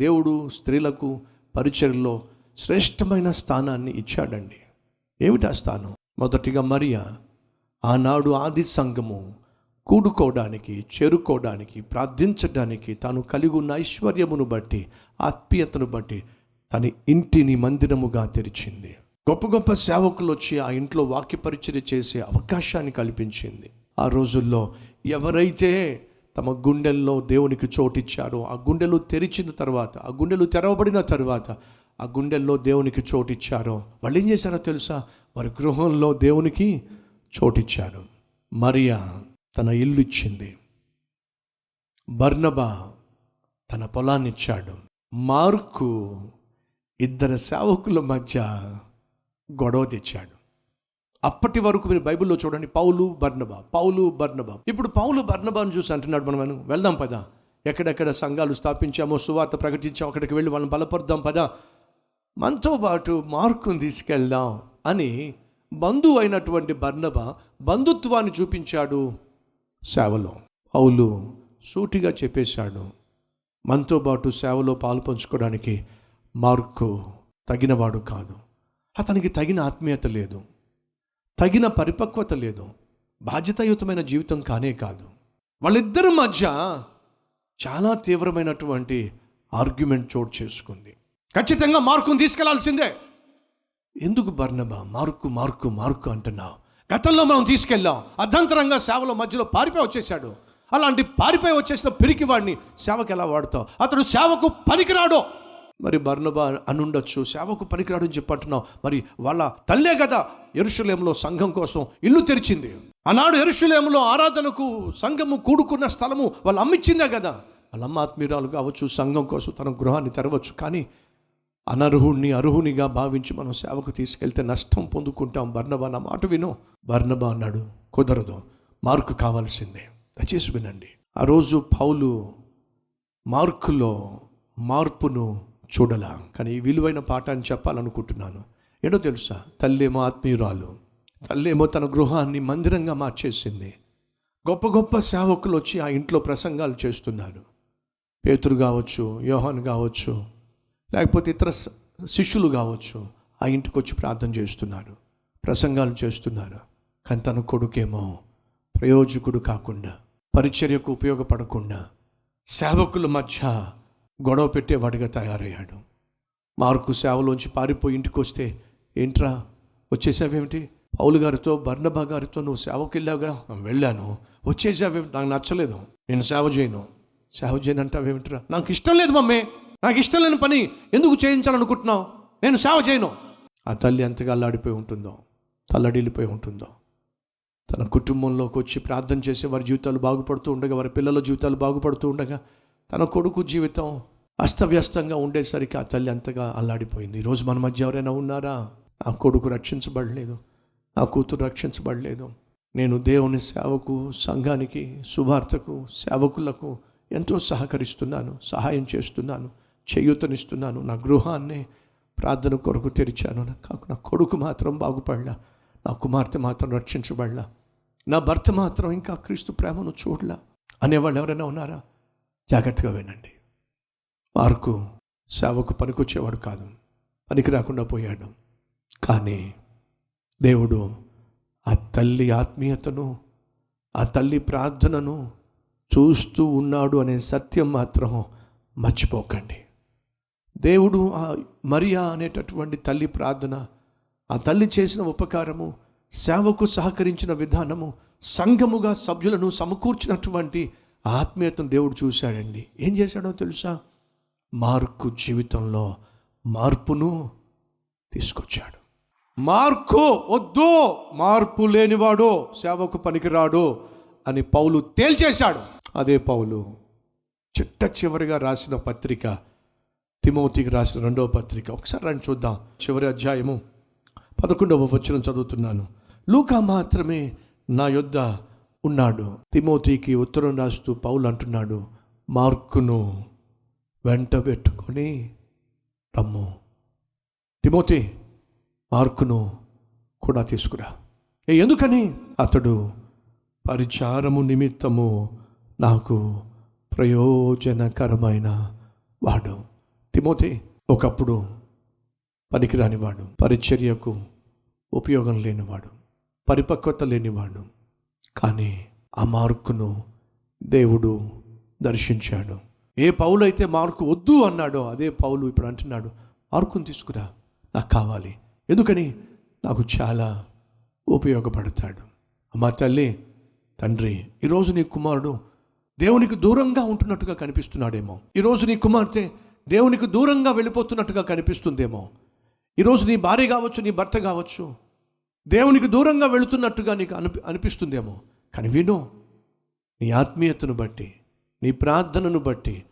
దేవుడు స్త్రీలకు పరిచయంలో శ్రేష్టమైన స్థానాన్ని ఇచ్చాడండి. ఏమిటి ఆ స్థానం? మొదటిగా మరియా ఆనాడు ఆది సంఘము కూడుకోవడానికి చేరుకోవడానికి ప్రార్థించడానికి తాను కలిగి ఉన్న ఐశ్వర్యమును బట్టి ఆత్మీయతను బట్టి తన ఇంటిని మందిరముగా తెరిచింది. గొప్ప గొప్ప సేవకులు వచ్చి ఆ ఇంట్లో వాక్యపరిచర్య చేసే అవకాశాన్ని కల్పించింది. ఆ రోజుల్లో ఎవరైతే తమ గుండెల్లో దేవునికి చోటిచ్చారో ఆ గుండెలు తెరిచిన తర్వాత ఆ గుండెలు తెరవబడిన తర్వాత ఆ గుండెల్లో దేవునికి చోటిచ్చారో. వాళ్ళు ఏం చేశారో తెలుసా? వారి గృహంలో దేవునికి చోటిచ్చారు. మరియా తన ఇల్లు ఇచ్చింది. బర్నబా తన పొలాన్ని ఇచ్చాడు మార్కు ఇద్దరు సేవకుల మధ్య గొడవ తెచ్చాడు. అప్పటి వరకు మీరు బైబిల్లో చూడండి పౌలు బర్నబా పౌలు బర్నబా. ఇప్పుడు పౌలు బర్నబాను చూసి అంటున్నాడు మనం వెళ్దాం పదా. ఎక్కడెక్కడ సంఘాలు స్థాపించామో సువార్త ప్రకటించాం అక్కడికి వెళ్ళి వాళ్ళని బలపరుద్దాం పదా. మనతో పాటు మార్కుని తీసుకెళ్దాం అని బంధువు అయినటువంటి బర్నబ బంధుత్వాన్ని చూపించాడు సేవలో. పౌలు సూటిగా చెప్పేశాడు మనతో పాటు సేవలో పాలు పంచుకోవడానికి మార్కు తగినవాడు కాదు. అతనికి తగిన ఆత్మీయత లేదు. తగిన పరిపక్వత లేదు. బాధ్యతాయుతమైన జీవితం కానే కాదు. వాళ్ళిద్దరి మధ్య చాలా తీవ్రమైనటువంటి ఆర్గ్యుమెంట్ చోటు చేసుకుంది. ఖచ్చితంగా మార్కును తీసుకెళ్ళాల్సిందే. ఎందుకు బర్ణబా మార్కు మార్కు మార్కు అంటున్నావు. గతంలో మనం తీసుకెళ్ళాం. అర్ధంతరంగా సేవలో మధ్యలో పారిపోయి వచ్చేసాడు అలాంటి పారిపోయి వచ్చేసిన పిరికి వాడిని సేవకు ఎలా వాడతావు? అతడు సేవకు పనికిరాడు. మరి బర్నబా అనుండొచ్చు సేవకు పనికిరాడు అని మరి వాళ్ళ తల్లే కదా ఎరుషులేంలో సంఘం కోసం ఇల్లు తెరిచింది. ఆనాడు ఎరుషులేంలో ఆరాధనకు సంఘము కూడుకున్న స్థలము వాళ్ళు అమ్మిచ్చిందే కదా. వాళ్ళ అమ్మ ఆత్మీయురాలు కావచ్చు సంఘం కోసం తన గృహాన్ని తెరవచ్చు. కానీ అనర్హుణ్ణి అర్హునిగా భావించి మనం సేవకు తీసుకెళ్తే నష్టం పొందుకుంటాం. బర్ణబా నా మాట విను. బర్ణబా అన్నాడు కుదరదు మార్కు కావాల్సిందే. దయచేసి వినండి. ఆ రోజు పౌలు మార్కులో మార్పును చూడలా. కానీ విలువైన పాఠాన్ని చెప్పాలనుకుంటున్నాను. ఏంటో తెలుసా? తల్లేమో ఆత్మీయురాలు. తల్లేమో తన గృహాన్ని మందిరంగా మార్చేసింది. గొప్ప గొప్ప సేవకులు వచ్చి ఆ ఇంట్లో ప్రసంగాలు చేస్తున్నారు. పేతురు కావచ్చు యోహాన్ కావచ్చు లేకపోతే ఇతర శిష్యులు కావచ్చు ఆ ఇంటికి వచ్చి ప్రార్థన చేస్తున్నారు ప్రసంగాలు చేస్తున్నారు. కానీ తన కొడుకేమో ప్రయోజకుడు కాకుండా పరిచర్యకు ఉపయోగపడకుండా సేవకుల మధ్య గొడవ పెట్టేవాడిగా తయారయ్యాడు. మార్కు సేవలోంచి పారిపోయి ఇంటికి వస్తే ఏంట్రా వచ్చేసావేమిటి? పౌలు గారితో బర్ణబా గారితో నువ్వు సేవకి వెళ్ళావుగా వెళ్ళాను. వచ్చేసావేమిటి నాకు నచ్చలేదు. నేను సేవ చేయను. సేవ చేయను అంటావేమిట్రా నాకు ఇష్టం లేదు మమ్మీ. నాకు ఇష్టం లేని పని ఎందుకు చేయించాలనుకుంటున్నావు? నేను సేవ చేయను. ఆ తల్లి ఎంతగా అల్లాడిపోయి ఉంటుందో తల్లడిల్లిపోయి ఉంటుందో. తన కుటుంబంలోకి వచ్చి ప్రార్థన చేసి వారి జీవితాలు బాగుపడుతూ ఉండగా వారి పిల్లల జీవితాలు బాగుపడుతూ ఉండగా తన కొడుకు జీవితం అస్తవ్యస్తంగా ఉండేసరికి ఆ తల్లి అంతగా అల్లాడిపోయింది. ఈరోజు మన మధ్య ఎవరైనా ఉన్నారా? ఆ కొడుకు రక్షించబడలేదు. ఆ కూతురు రక్షించబడలేదు. నేను దేవుని సేవకు సంఘానికి సువార్తకు సేవకులకు ఎంతో సహకరిస్తున్నాను సహాయం చేస్తున్నాను చేయూతనిస్తున్నాను. నా గృహాన్ని ప్రార్థన కొరకు తెరిచాను. నా కాకు నా కొడుకు మాత్రం బాగుపడలా. నా కుమార్తె మాత్రం రక్షించబడలా. నా భర్త మాత్రం ఇంకా క్రీస్తు ప్రేమను చూడలా అనేవాళ్ళు ఎవరైనా ఉన్నారా? జాగ్రత్తగా వినండి. మార్కు సేవకు పనికొచ్చేవాడు కాదు. పనికి రాకుండా పోయాడు. కానీ దేవుడు ఆ తల్లి ఆత్మీయతను ఆ తల్లి ప్రార్థనను చూస్తూ ఉన్నాడు అనే సత్యం మాత్రం మర్చిపోకండి. దేవుడు ఆ మరియా అనేటటువంటి తల్లి ప్రార్థన ఆ తల్లి చేసిన ఉపకారము సేవకు సహకరించిన విధానము సంఘముగా సభ్యులను సమకూర్చినటువంటి ఆత్మీయతను దేవుడు చూశాడండి. ఏం చేశాడో తెలుసా? మార్కు జీవితంలో మార్పును తీసుకొచ్చాడు. మార్కు వద్దు మార్పు లేనివాడు సేవకు పనికిరాడు అని పౌలు తేల్చేశాడు. అదే పౌలు చిట్ట చివరిగా రాసిన పత్రిక తిమోతికి రాసిన రెండవ పత్రిక. ఒకసారి రండి చూద్దాం. చివరి అధ్యాయము పదకొండవ వచనం చదువుతున్నాను. లూకా మాత్రమే నా యొద్ద ఉన్నాడు. తిమోతికి ఉత్తరం రాస్తూ పౌలు అంటున్నాడు మార్కును వెంట పెట్టుకొని రమ్ము. తిమోతి మార్కును కూడా తీసుకురా. ఏ ఎందుకని? అతడు పరిచారము నిమిత్తము నాకు ప్రయోజనకరమైన వాడు. తిమోతి ఒకప్పుడు పనికిరానివాడు. పరిచర్యకు ఉపయోగం లేనివాడు. పరిపక్వత లేనివాడు. కానీ ఆ మార్కును దేవుడు దర్శించాడు. ఏ పౌలు అయితే మార్కు వద్దు అన్నాడో అదే పౌలు ఇప్పుడు అంటున్నాడు మార్కును తీసుకురా నాకు కావాలి. ఎందుకని? నాకు చాలా ఉపయోగపడతాడు. మా తల్లి తండ్రి ఈరోజు నీ కుమారుడు దేవునికి దూరంగా ఉంటున్నట్టుగా కనిపిస్తున్నాడేమో. ఈరోజు నీ కుమార్తె దేవునికి దూరంగా వెళ్ళిపోతున్నట్టుగా కనిపిస్తుందేమో. ఈరోజు నీ భార్య కావచ్చు నీ భర్త కావచ్చు దేవునికి దూరంగా వెళుతున్నట్టుగా నీకు అనిపి అనిపిస్తుందేమో. కానీ విను నీ ఆత్మీయతను బట్టి నీ ప్రార్థనను బట్టి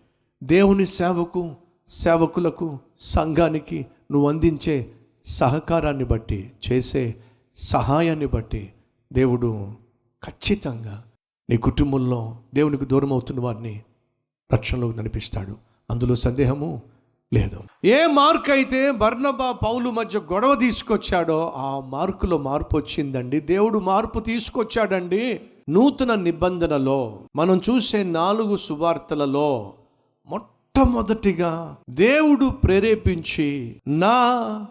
దేవుని సేవకు సేవకులకు సంఘానికి నువ్వు అందించే సహకారాన్ని బట్టి చేసే సహాయాన్ని బట్టి దేవుడు ఖచ్చితంగా నీ కుటుంబంలో దేవునికి దూరం అవుతున్న వారిని రక్షణలోకి నడిపిస్తాడు. అందులో సందేహము లేదు. ఏ మార్క్ అయితే బర్నబా పౌలు మధ్య గొడవ తీసుకొచ్చాడో ఆ మార్కులో మార్పు వచ్చిందండి. దేవుడు మార్పు తీసుకొచ్చాడండి. నూతన నిబంధనలో మనం చూసే నాలుగు సువార్తలలో మొట్టమొదటిగా దేవుడు ప్రేరేపించి నా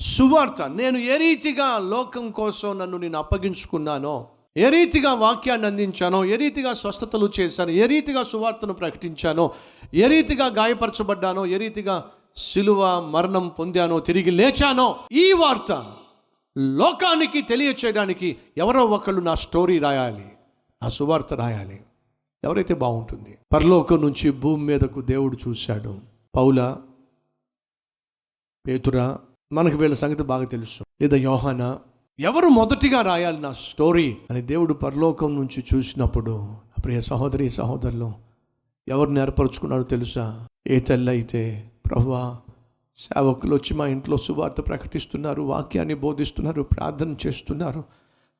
సువార్త నేను ఏ రీతిగా లోకం కోసం నన్ను నేను అప్పగించుకున్నానో ఏ రీతిగా వాక్యాన్ని అందించానో ఏ రీతిగా స్వస్థతలు చేశాను ఏ రీతిగా సువార్తను ప్రకటించానో ఏ రీతిగా గాయపరచబడ్డానో ఏ రీతిగా సిలువ మరణం పొందానో తిరిగి లేచానో ఈ వార్త లోకానికి తెలియచేయడానికి ఎవరో ఒకళ్ళు నా స్టోరీ రాయాలి నా సువార్త రాయాలి. ఎవరైతే బాగుంటుంది? పరలోకం నుంచి భూమి మీదకు దేవుడు చూశాడు. పౌల పేతురా మనకు వీళ్ళ సంగతి బాగా తెలుసు. లేదా యోహానా ఎవరు మొదటిగా రాయాలి నా స్టోరీ? అని దేవుడు పరలోకం నుంచి చూసినప్పుడు ప్రియ సహోదరి సహోదరులు ఎవరిని ఏర్పరచుకున్నాడో తెలుసా? ఏ తల్లి అయితే ప్రభువా సేవకులు వచ్చి మా ఇంట్లో సువార్త ప్రకటిస్తున్నారు వాక్యాన్ని బోధిస్తున్నారు ప్రార్థన చేస్తున్నారు.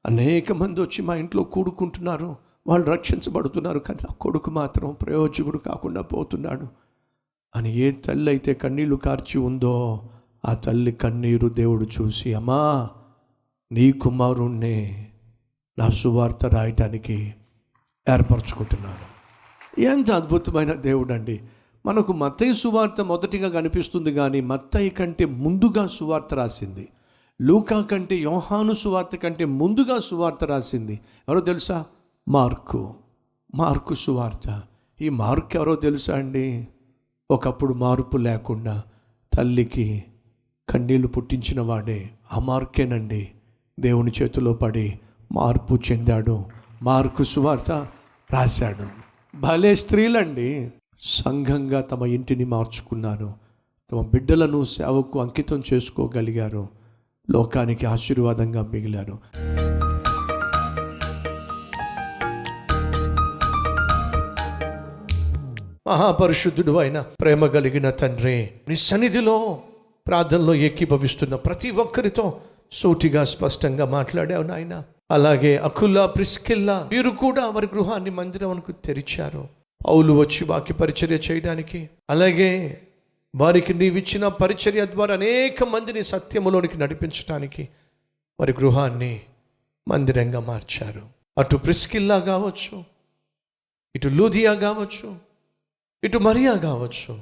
అనేక మంది వచ్చి మా ఇంట్లో కూడుకుంటున్నారు వాళ్ళు రక్షించబడుతున్నారు కానీ నా కొడుకు మాత్రం ప్రయోజకుడు కాకుండా పోతున్నాడు. అని ఏ తల్లి అయితే కన్నీళ్ళు కార్చి ఉందో ఆ తల్లి కన్నీరు దేవుడు చూసి అమ్మా నీ కుమారుణ్ణే నా సువార్త రాయటానికి ఏర్పరచుకుంటున్నాను. ఎంత అద్భుతమైన దేవుడు అండి మనకు మత్తయి సువార్త మొదటిగా కనిపిస్తుంది కానీ మత్తయి కంటే ముందుగా సువార్త రాసింది. లూకా కంటే యోహాను సువార్త కంటే ముందుగా సువార్త రాసింది. ఎవరో తెలుసా? మార్కు. మార్కు సువార్త. ఈ మార్కు ఎవరో తెలుసా అండి? ఒకప్పుడు మార్పు లేకుండా తల్లికి కన్నీళ్ళు పుట్టించిన వాడే. ఆ మార్కేనండి. దేవుని చేతిలో పడి మార్పు చెందాడు. మార్కు సువార్త రాశాడు. భలే స్త్రీలండి. సంఘంగా తమ ఇంటిని మార్చుకున్నారు. తమ బిడ్డలను సేవకు అంకితం చేసుకోగలిగారు. లోకానికి ఆశీర్వాదంగా మిగిలారు. మహాపరిశుద్ధుడు అయిన ప్రేమ కలిగిన తండ్రి నీ సన్నిధిలో ప్రార్థనలో ఏకీభవిస్తున్న ప్రతి ఒక్కరితో సూటిగా స్పష్టంగా మాట్లాడావు నాయన. అలాగే అకుల్లా ప్రిస్కిల్లా వీరు కూడా వారి గృహాన్ని మందిరంకు తెరిచారు. పౌలు వచ్చి వాక్య పరిచర్య చేయడానికి. అలాగే వారికి నీవిచ్చిన పరిచర్య ద్వారా అనేక మందిని సత్యములోనికి నడిపించడానికి వారి గృహాన్ని మందిరంగా మార్చారు. అటు ప్రిస్కిల్లా కావచ్చు ఇటు లూధియా కావచ్చు ఇటు మరియా కావచ్చు.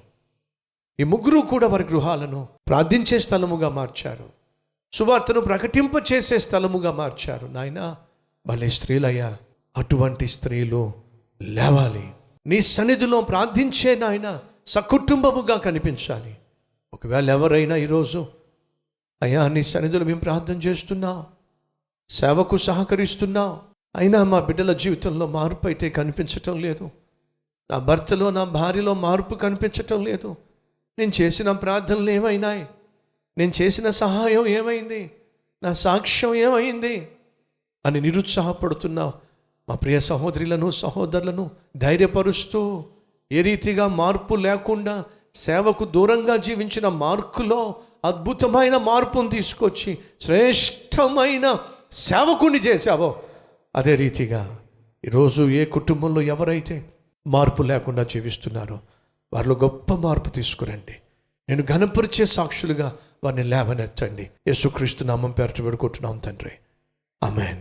ఈ ముగ్గురు కూడా వారి గృహాలను ప్రార్థించే స్థలముగా మార్చారు. సువార్తను ప్రకటింప చేసే స్థలముగా మార్చారు. నాయన భలే స్త్రీలయ్యా అటువంటి స్త్రీలు లేవాలి. నీ సన్నిధిలో ప్రార్థించే నాయన సకుటుంబముగా కనిపించాలి. ఒకవేళ ఎవరైనా ఈరోజు అయ్యా నీ సన్నిధిలో మేము ప్రార్థన చేస్తున్నాం సేవకు సహకరిస్తున్నాం అయినా మా బిడ్డల జీవితంలో మార్పు అయితే కనిపించటం లేదు. నా భర్తలో నా భార్యలో మార్పు కనిపించటం లేదు. నేను చేసిన ప్రార్థనలు ఏమైనాయి? నేను చేసిన సహాయం ఏమైంది? నా సాక్ష్యం ఏమైంది? అని నిరుత్సాహపడుతున్నా మా ప్రియ సహోదరులను సహోదరులను ధైర్యపరుస్తూ ఏ రీతిగా మార్పు లేకుండా సేవకు దూరంగా జీవించిన మార్కులో అద్భుతమైన మార్పును తీసుకొచ్చి శ్రేష్టమైన సేవకుని చేశావో అదే రీతిగా ఈరోజు ఏ కుటుంబంలో ఎవరైతే మార్పు లేకుండా జీవిస్తున్నారో వారిలో గొప్ప మార్పు తీసుకురండి. నేను ఘనపరిచే సాక్షులుగా వారిని లేవనెత్తండి. యేసుక్రీస్తు నామం పేరట వేడుకుంటున్నాం తండ్రి. అమెన్